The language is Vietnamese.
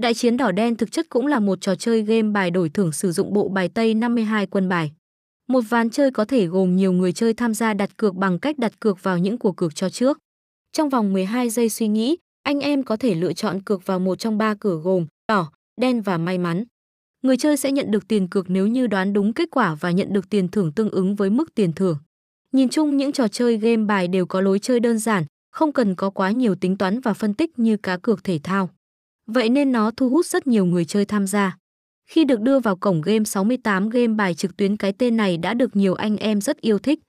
Đại chiến đỏ đen thực chất cũng là một trò chơi game bài đổi thưởng sử dụng bộ bài Tây 52 quân bài. Một ván chơi có thể gồm nhiều người chơi tham gia đặt cược bằng cách đặt cược vào những cuộc cược cho trước. Trong vòng 12 giây suy nghĩ, anh em có thể lựa chọn cược vào một trong ba cửa gồm đỏ, đen và may mắn. Người chơi sẽ nhận được tiền cược nếu như đoán đúng kết quả và nhận được tiền thưởng tương ứng với mức tiền thưởng. Nhìn chung những trò chơi game bài đều có lối chơi đơn giản, không cần có quá nhiều tính toán và phân tích như cá cược thể thao. Vậy nên nó thu hút rất nhiều người chơi tham gia. Khi được đưa vào cổng game 68 game bài trực tuyến cái tên này đã được nhiều anh em rất yêu thích.